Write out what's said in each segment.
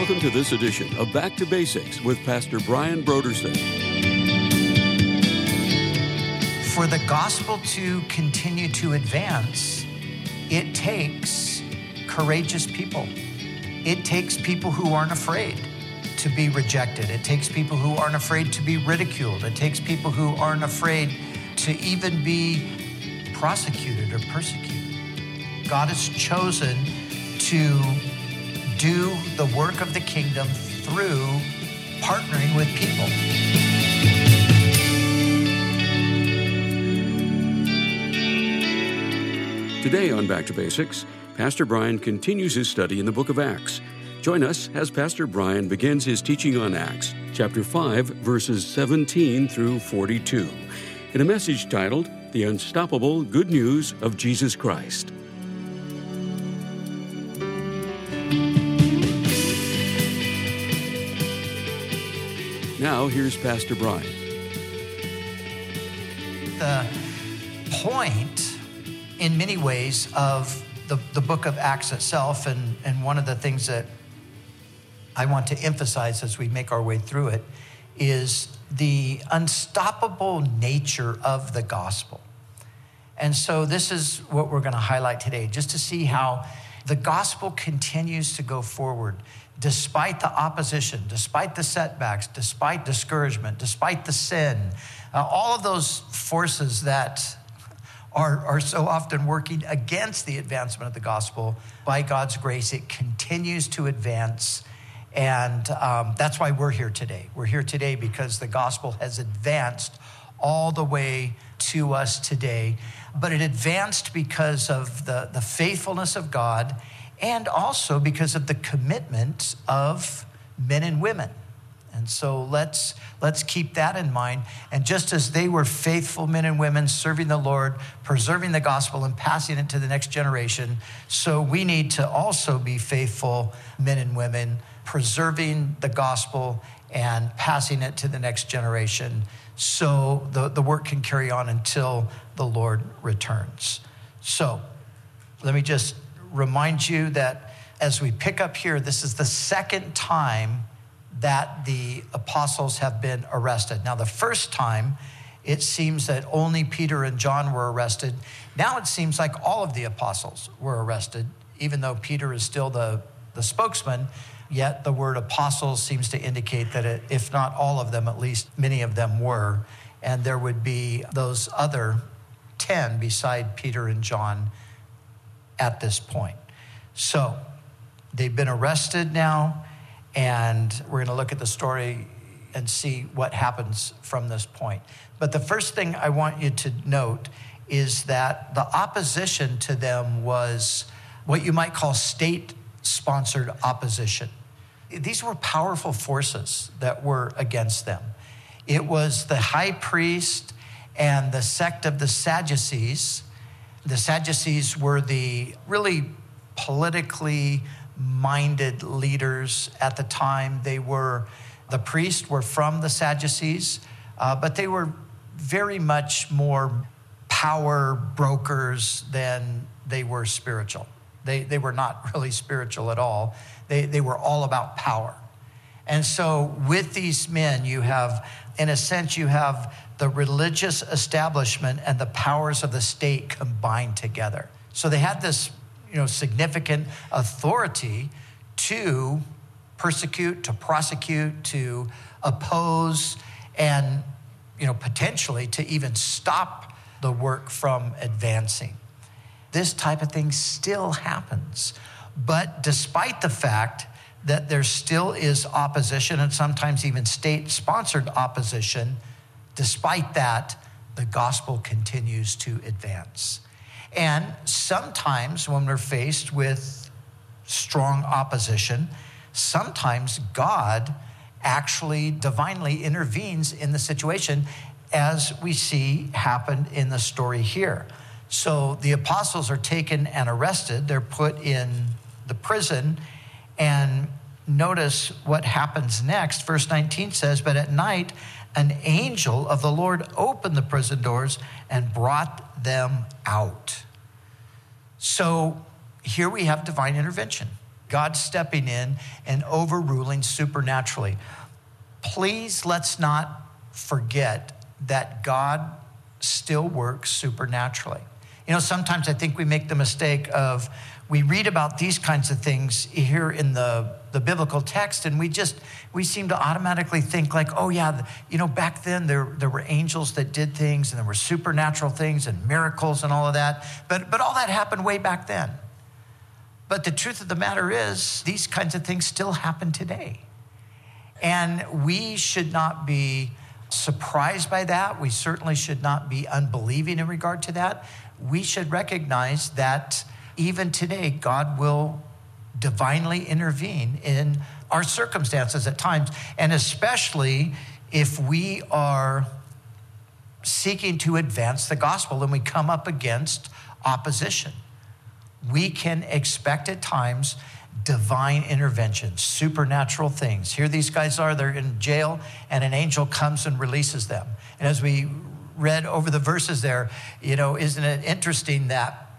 Welcome to this edition of Back to Basics with Pastor Brian Brodersen. For the gospel to continue to advance, it takes courageous people. It takes people who aren't afraid to be rejected. It takes people who aren't afraid to be ridiculed. It takes people who aren't afraid to even be prosecuted or persecuted. God has chosen to do the work of the kingdom through partnering with people. Today on Back to Basics, Pastor Brian continues his study in the book of Acts. Join us as Pastor Brian begins his teaching on Acts, chapter 5, verses 17 through 42, in a message titled The Unstoppable Good News of Jesus Christ. Now, here's Pastor Brian. The point, in many ways, of the, the book of Acts itself, and, and one of the things that I want to emphasize as we make our way through it, is the unstoppable nature of the gospel. And so, this is what we're going to highlight today, just to see how the gospel continues to go forward despite the opposition, despite the setbacks, despite discouragement, despite the sin, uh, all of those forces that are, are so often working against the advancement of the gospel, by God's grace, it continues to advance. And um, that's why we're here today. We're here today because the gospel has advanced all the way to us today. But it advanced because of the, the faithfulness of God and also because of the commitment of men and women. And so let's let's keep that in mind. And just as they were faithful men and women serving the Lord, preserving the gospel and passing it to the next generation, so we need to also be faithful men and women, preserving the gospel and passing it to the next generation so the, the work can carry on until the Lord returns. So let me just remind you that as we pick up here, this is the second time that the apostles have been arrested. Now, the first time, it seems that only Peter and John were arrested. Now it seems like all of the apostles were arrested, even though Peter is still the, the spokesman. Yet the word apostles seems to indicate that it, if not all of them, at least many of them were. And there would be those other 10 beside Peter and John at this point. So they've been arrested now, and we're going to look at the story and see what happens from this point. But the first thing I want you to note is that the opposition to them was what you might call state sponsored opposition. These were powerful forces that were against them. It was the high priest and the sect of the Sadducees the Sadducees were the really politically minded leaders at the time. They were, the priests were from the Sadducees, uh, but they were very much more power brokers than they were spiritual. They, they were not really spiritual at all. They, they were all about power. And so, with these men, you have, in a sense, you have the religious establishment and the powers of the state combined together. So they had this, you know, significant authority to persecute, to prosecute, to oppose, and you know, potentially to even stop the work from advancing. This type of thing still happens. But despite the fact that there still is opposition and sometimes even state sponsored opposition, Despite that, the gospel continues to advance. And sometimes when we're faced with strong opposition, sometimes God actually divinely intervenes in the situation, as we see happen in the story here. So the apostles are taken and arrested, they're put in the prison, and notice what happens next. Verse 19 says, But at night, an angel of the Lord opened the prison doors and brought them out. So here we have divine intervention. God stepping in and overruling supernaturally. Please let's not forget that God still works supernaturally. You know, sometimes I think we make the mistake of we read about these kinds of things here in the, the biblical text and we just we seem to automatically think like oh yeah you know back then there, there were angels that did things and there were supernatural things and miracles and all of that but but all that happened way back then. But the truth of the matter is these kinds of things still happen today. And we should not be surprised by that. We certainly should not be unbelieving in regard to that. We should recognize that even today, God will divinely intervene in our circumstances at times, and especially if we are seeking to advance the gospel and we come up against opposition. We can expect at times divine intervention, supernatural things. Here these guys are, they're in jail, and an angel comes and releases them. And as we read over the verses there, you know, isn't it interesting that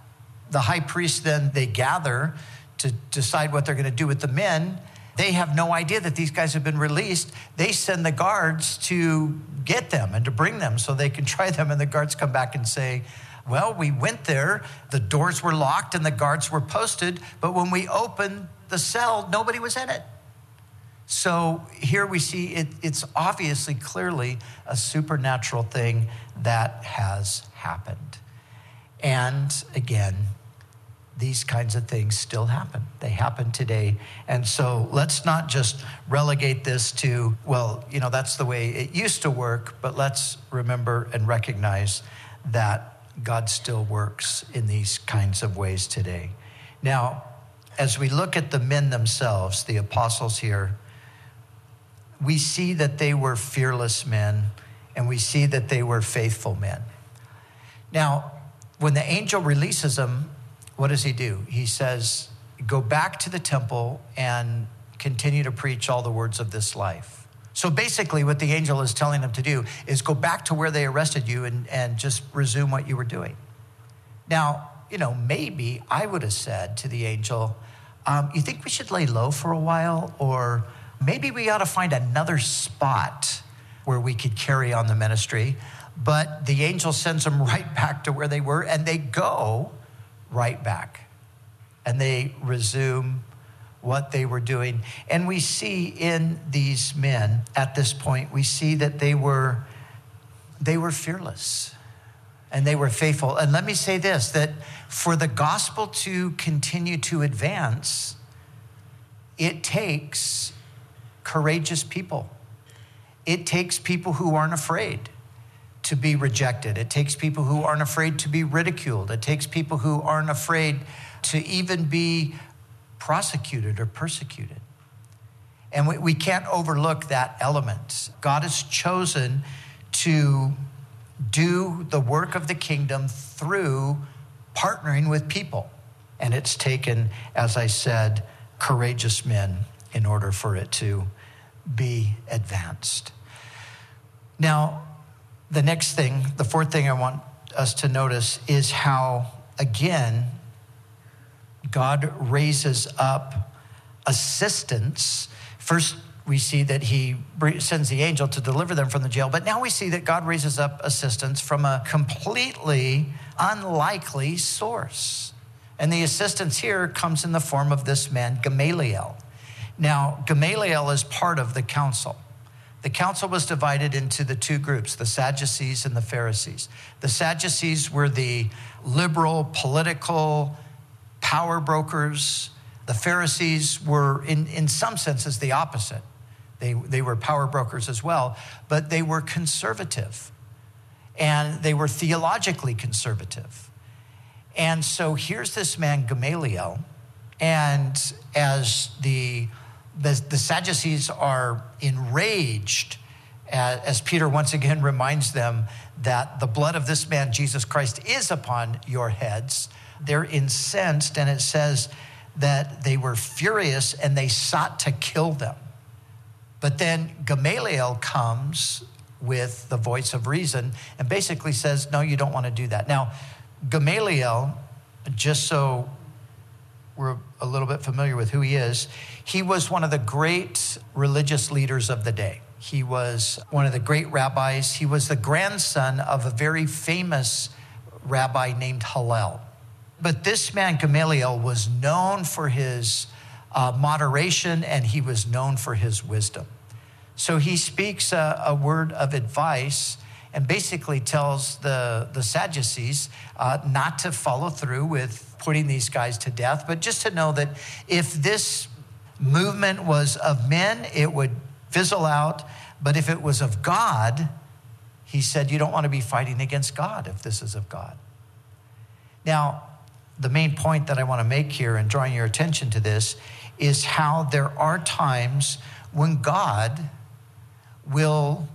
the high priest then they gather to decide what they're going to do with the men. They have no idea that these guys have been released. They send the guards to get them and to bring them so they can try them. And the guards come back and say, Well, we went there, the doors were locked and the guards were posted, but when we opened the cell, nobody was in it. So here we see it, it's obviously clearly a supernatural thing that has happened. And again, these kinds of things still happen. They happen today. And so let's not just relegate this to, well, you know, that's the way it used to work, but let's remember and recognize that God still works in these kinds of ways today. Now, as we look at the men themselves, the apostles here, we see that they were fearless men and we see that they were faithful men. Now, when the angel releases them, what does he do? He says, Go back to the temple and continue to preach all the words of this life. So basically, what the angel is telling them to do is go back to where they arrested you and, and just resume what you were doing. Now, you know, maybe I would have said to the angel, um, You think we should lay low for a while? Or maybe we ought to find another spot where we could carry on the ministry. But the angel sends them right back to where they were, and they go right back. And they resume what they were doing. And we see in these men at this point, we see that they were they were fearless and they were faithful. And let me say this that for the gospel to continue to advance, it takes courageous people. It takes people who aren't afraid to be rejected. It takes people who aren't afraid to be ridiculed. It takes people who aren't afraid to even be prosecuted or persecuted. And we, we can't overlook that element. God has chosen to do the work of the kingdom through partnering with people. And it's taken, as I said, courageous men in order for it to be advanced. Now, the next thing, the fourth thing I want us to notice is how, again, God raises up assistance. First, we see that he sends the angel to deliver them from the jail, but now we see that God raises up assistance from a completely unlikely source. And the assistance here comes in the form of this man, Gamaliel. Now, Gamaliel is part of the council the council was divided into the two groups, the Sadducees and the Pharisees. The Sadducees were the liberal, political power brokers. The Pharisees were, in, in some senses, the opposite. They, they were power brokers as well, but they were conservative and they were theologically conservative. And so here's this man, Gamaliel, and as the the, the Sadducees are enraged as Peter once again reminds them that the blood of this man, Jesus Christ, is upon your heads. They're incensed, and it says that they were furious and they sought to kill them. But then Gamaliel comes with the voice of reason and basically says, No, you don't want to do that. Now, Gamaliel, just so we're a little bit familiar with who he is. He was one of the great religious leaders of the day. He was one of the great rabbis. He was the grandson of a very famous rabbi named Hillel. But this man, Gamaliel, was known for his uh, moderation and he was known for his wisdom. So he speaks a, a word of advice and basically tells the, the Sadducees uh, not to follow through with putting these guys to death, but just to know that if this movement was of men, it would fizzle out. But if it was of God, he said, you don't want to be fighting against God if this is of God. Now, the main point that I want to make here and drawing your attention to this is how there are times when God will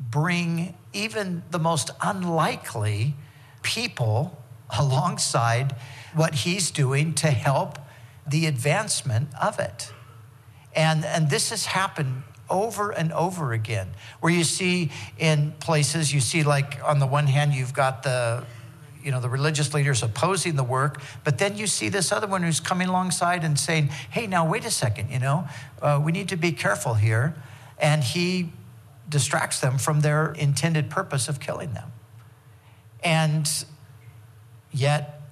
bring even the most unlikely people alongside what he's doing to help the advancement of it. And, and this has happened over and over again, where you see in places, you see, like, on the one hand, you've got the you know the religious leaders opposing the work but then you see this other one who's coming alongside and saying hey now wait a second you know uh, we need to be careful here and he distracts them from their intended purpose of killing them and yet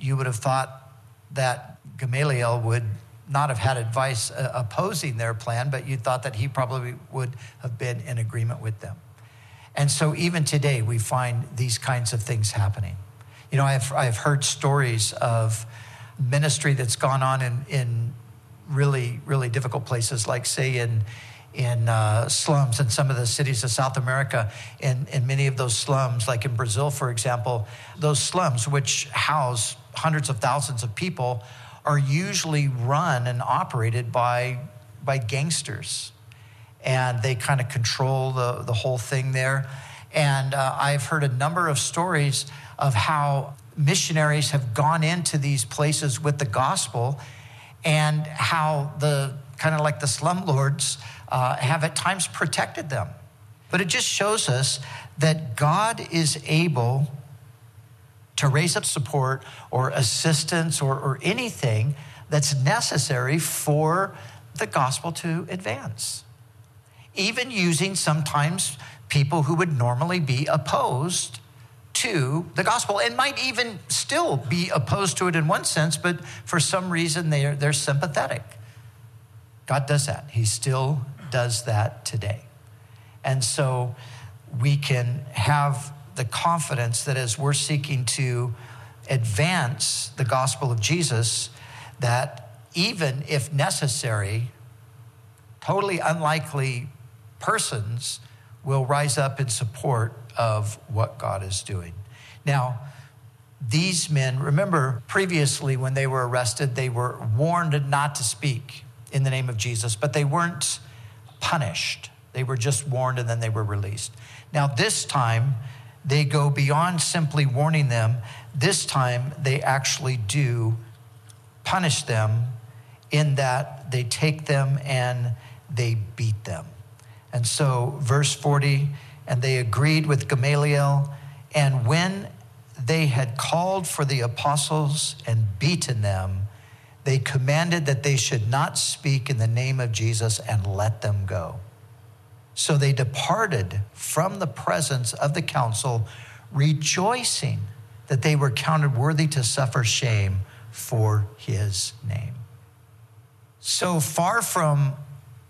you would have thought that gamaliel would not have had advice uh, opposing their plan but you thought that he probably would have been in agreement with them and so even today, we find these kinds of things happening. You know, I've, I've heard stories of ministry that's gone on in, in really, really difficult places, like, say, in, in uh, slums in some of the cities of South America. In, in many of those slums, like in Brazil, for example, those slums, which house hundreds of thousands of people, are usually run and operated by, by gangsters and they kind of control the, the whole thing there. And uh, I've heard a number of stories of how missionaries have gone into these places with the gospel and how the kind of like the slumlords uh, have at times protected them. But it just shows us that God is able to raise up support or assistance or, or anything that's necessary for the gospel to advance even using sometimes people who would normally be opposed to the gospel and might even still be opposed to it in one sense, but for some reason they're, they're sympathetic. God does that. He still does that today. And so we can have the confidence that as we're seeking to advance the gospel of Jesus, that even if necessary, totally unlikely persons will rise up in support of what God is doing. Now, these men, remember previously when they were arrested, they were warned not to speak in the name of Jesus, but they weren't punished. They were just warned and then they were released. Now, this time, they go beyond simply warning them. This time, they actually do punish them in that they take them and they beat them. And so, verse 40, and they agreed with Gamaliel. And when they had called for the apostles and beaten them, they commanded that they should not speak in the name of Jesus and let them go. So they departed from the presence of the council, rejoicing that they were counted worthy to suffer shame for his name. So far from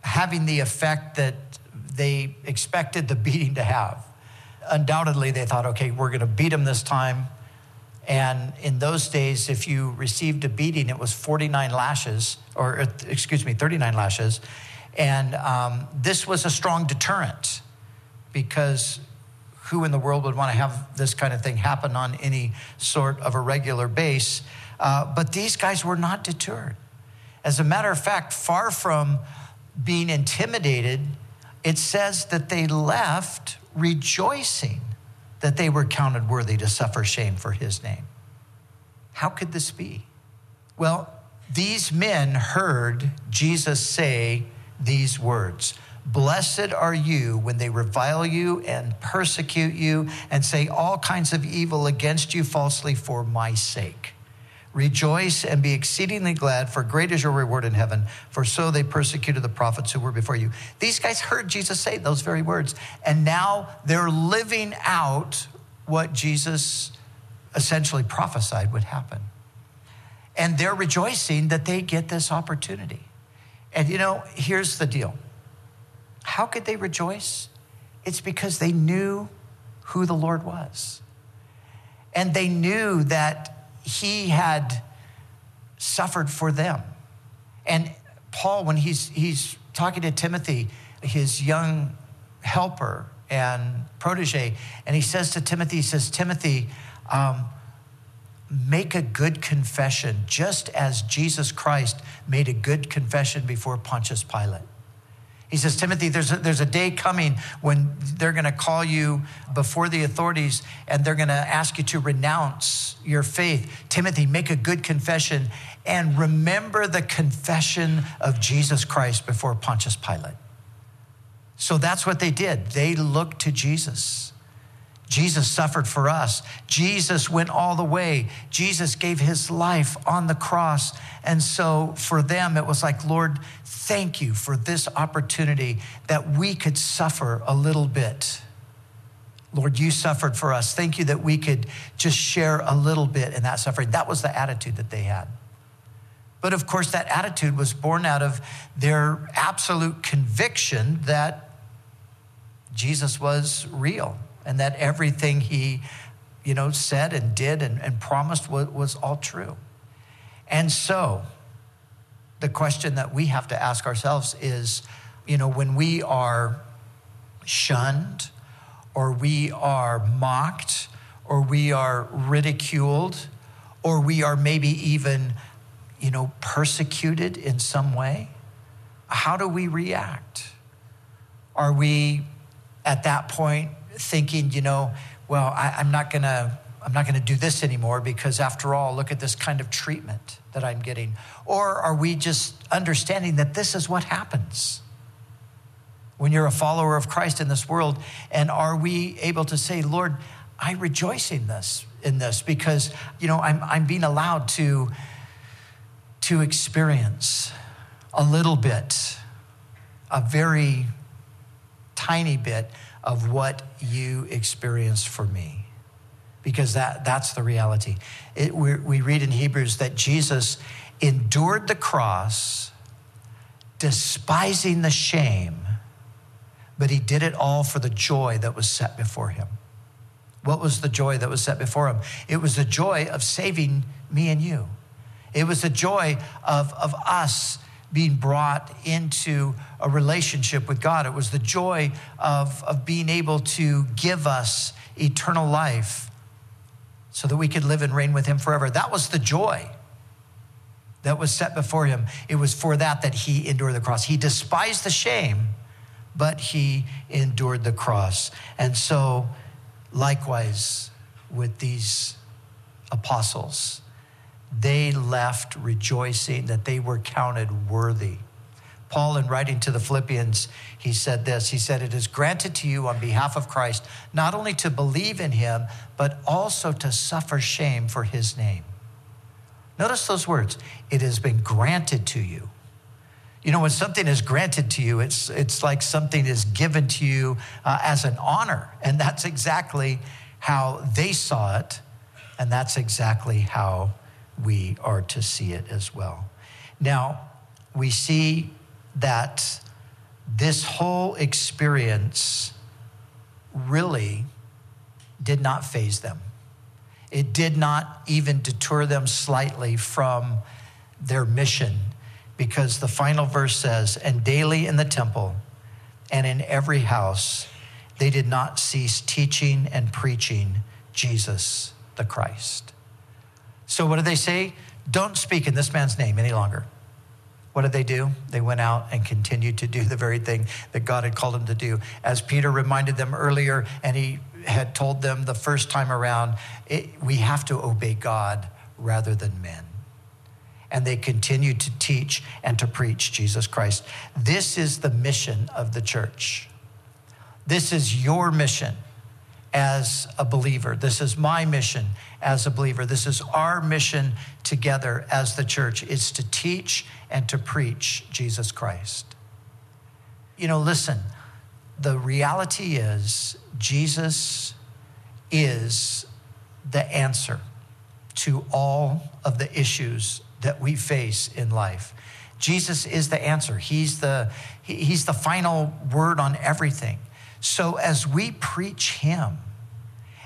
having the effect that they expected the beating to have. Undoubtedly, they thought, okay, we're going to beat them this time. And in those days, if you received a beating, it was 49 lashes, or uh, excuse me, 39 lashes. And um, this was a strong deterrent because who in the world would want to have this kind of thing happen on any sort of a regular base? Uh, but these guys were not deterred. As a matter of fact, far from being intimidated, it says that they left rejoicing that they were counted worthy to suffer shame for his name. How could this be? Well, these men heard Jesus say these words Blessed are you when they revile you and persecute you and say all kinds of evil against you falsely for my sake. Rejoice and be exceedingly glad, for great is your reward in heaven, for so they persecuted the prophets who were before you. These guys heard Jesus say those very words, and now they're living out what Jesus essentially prophesied would happen. And they're rejoicing that they get this opportunity. And you know, here's the deal how could they rejoice? It's because they knew who the Lord was. And they knew that he had suffered for them. And Paul, when he's, he's talking to Timothy, his young helper and protege, and he says to Timothy, he says, Timothy, um, make a good confession, just as Jesus Christ made a good confession before Pontius Pilate. He says, Timothy, there's a, there's a day coming when they're going to call you before the authorities and they're going to ask you to renounce your faith. Timothy, make a good confession and remember the confession of Jesus Christ before Pontius Pilate. So that's what they did. They looked to Jesus. Jesus suffered for us. Jesus went all the way. Jesus gave his life on the cross. And so for them, it was like, Lord, thank you for this opportunity that we could suffer a little bit. Lord, you suffered for us. Thank you that we could just share a little bit in that suffering. That was the attitude that they had. But of course, that attitude was born out of their absolute conviction that Jesus was real and that everything he, you know, said and did and, and promised was, was all true. And so, the question that we have to ask ourselves is, you know, when we are shunned or we are mocked or we are ridiculed or we are maybe even, you know, persecuted in some way, how do we react? Are we at that point thinking, you know, well, I, am not gonna, I'm not gonna do this anymore because after all, look at this kind of treatment that I'm getting? Or are we just understanding that this is what happens? When you're a follower of Christ in this world, and are we able to say, Lord, I rejoice in this, in this because you know I'm, I'm being allowed to, to experience a little bit, a very tiny bit of what you experienced for me. Because that, that's the reality. It, we read in Hebrews that Jesus endured the cross, despising the shame, but he did it all for the joy that was set before him. What was the joy that was set before him? It was the joy of saving me and you. It was the joy of, of us being brought into a relationship with God. It was the joy of, of being able to give us eternal life so that we could live and reign with Him forever. That was the joy that was set before Him. It was for that that He endured the cross. He despised the shame, but He endured the cross. And so, likewise, with these apostles, they left rejoicing that they were counted worthy. Paul, in writing to the Philippians, he said this He said, It is granted to you on behalf of Christ not only to believe in him, but also to suffer shame for his name. Notice those words it has been granted to you. You know, when something is granted to you, it's, it's like something is given to you uh, as an honor. And that's exactly how they saw it. And that's exactly how we are to see it as well. Now, we see that this whole experience really did not faze them. It did not even deter them slightly from their mission because the final verse says, And daily in the temple and in every house, they did not cease teaching and preaching Jesus the Christ. So, what did they say? Don't speak in this man's name any longer. What did they do? They went out and continued to do the very thing that God had called them to do. As Peter reminded them earlier, and he had told them the first time around, it, we have to obey God rather than men. And they continued to teach and to preach Jesus Christ. This is the mission of the church. This is your mission as a believer. This is my mission as a believer. This is our mission together as the church. It's to teach and to preach Jesus Christ. You know, listen, the reality is Jesus is the answer to all of the issues that we face in life. Jesus is the answer. He's the, he's the final word on everything. So as we preach Him,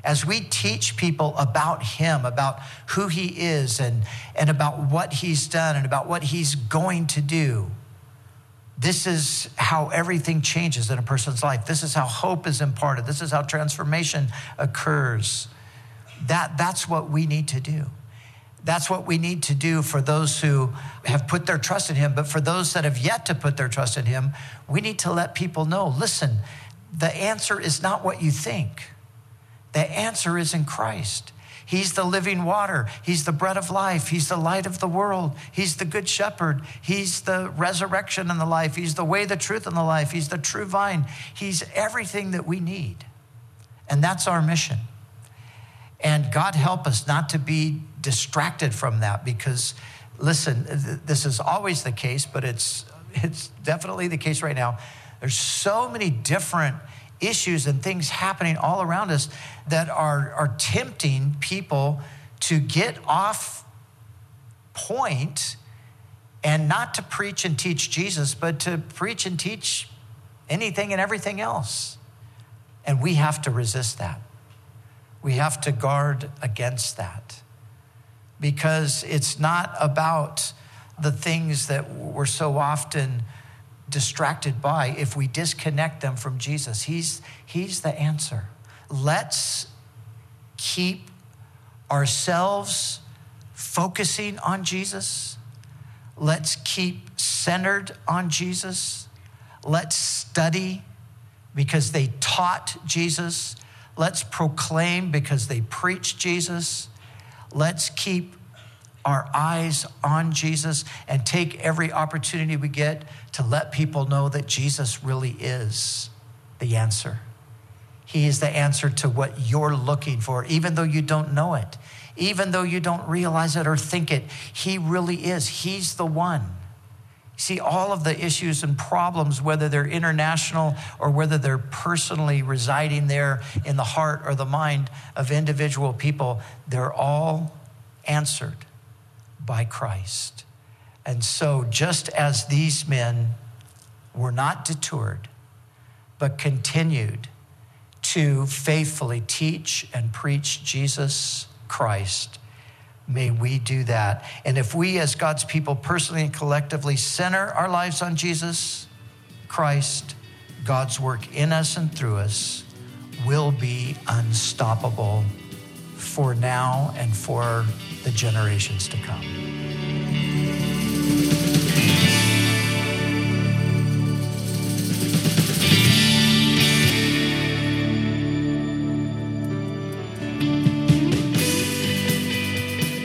as we teach people about Him, about who He is, and, and about what He's done, and about what He's going to do, this is how everything changes in a person's life. This is how hope is imparted. This is how transformation occurs. That, that's what we need to do. That's what we need to do for those who have put their trust in Him. But for those that have yet to put their trust in Him, we need to let people know listen, the answer is not what you think, the answer is in Christ. He's the living water. He's the bread of life. He's the light of the world. He's the good shepherd. He's the resurrection and the life. He's the way, the truth, and the life. He's the true vine. He's everything that we need. And that's our mission. And God help us not to be distracted from that because, listen, this is always the case, but it's, it's definitely the case right now. There's so many different issues and things happening all around us that are, are tempting people to get off point and not to preach and teach Jesus, but to preach and teach anything and everything else. And we have to resist that. We have to guard against that because it's not about the things that we're so often distracted by if we disconnect them from Jesus. He's, he's the answer. Let's keep ourselves focusing on Jesus. Let's keep centered on Jesus. Let's study because they taught Jesus. Let's proclaim because they preached Jesus. Let's keep our eyes on Jesus and take every opportunity we get to let people know that Jesus really is the answer. He is the answer to what you're looking for, even though you don't know it, even though you don't realize it or think it. He really is. He's the one. See, all of the issues and problems, whether they're international or whether they're personally residing there in the heart or the mind of individual people, they're all answered by Christ. And so, just as these men were not detoured, but continued to faithfully teach and preach Jesus Christ, may we do that. And if we, as God's people, personally and collectively center our lives on Jesus Christ, God's work in us and through us will be unstoppable for now and for the generations to come.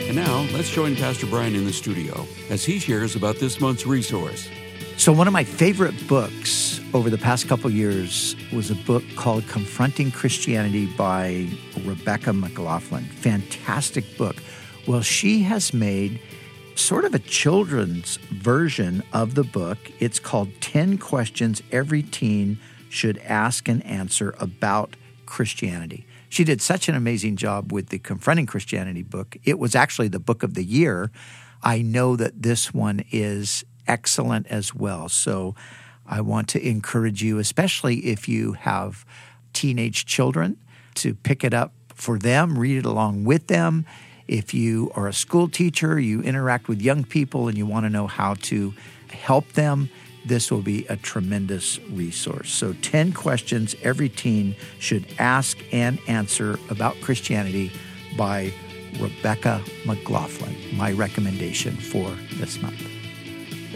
And now, let's join Pastor Brian in the studio as he shares about this month's resource. So, one of my favorite books over the past couple years was a book called Confronting Christianity by Rebecca McLaughlin. Fantastic book. Well, she has made sort of a children's version of the book. It's called 10 Questions Every Teen Should Ask and Answer About Christianity. She did such an amazing job with the Confronting Christianity book. It was actually the book of the year. I know that this one is excellent as well. So I want to encourage you, especially if you have teenage children, to pick it up for them, read it along with them if you are a school teacher, you interact with young people, and you want to know how to help them, this will be a tremendous resource. So, 10 questions every teen should ask and answer about Christianity by Rebecca McLaughlin, my recommendation for this month.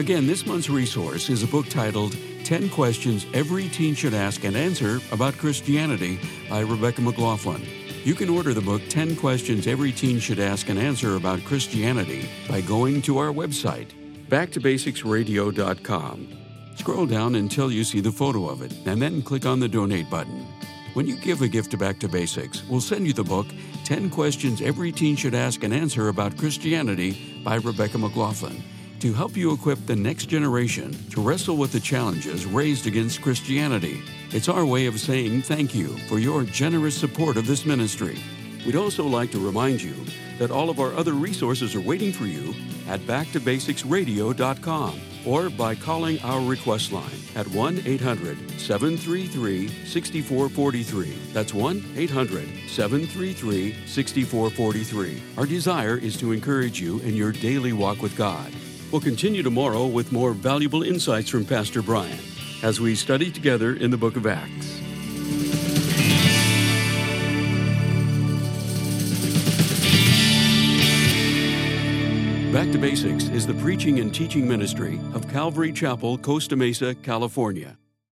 Again, this month's resource is a book titled 10 Questions Every Teen Should Ask and Answer About Christianity by Rebecca McLaughlin. You can order the book 10 Questions Every Teen Should Ask and Answer About Christianity by going to our website, backtobasicsradio.com. Scroll down until you see the photo of it, and then click on the donate button. When you give a gift to Back to Basics, we'll send you the book 10 Questions Every Teen Should Ask and Answer About Christianity by Rebecca McLaughlin to help you equip the next generation to wrestle with the challenges raised against Christianity. It's our way of saying thank you for your generous support of this ministry. We'd also like to remind you that all of our other resources are waiting for you at backtobasicsradio.com or by calling our request line at 1 800 733 6443. That's 1 800 733 6443. Our desire is to encourage you in your daily walk with God. We'll continue tomorrow with more valuable insights from Pastor Brian as we study together in the book of Acts. Back to Basics is the preaching and teaching ministry of Calvary Chapel, Costa Mesa, California.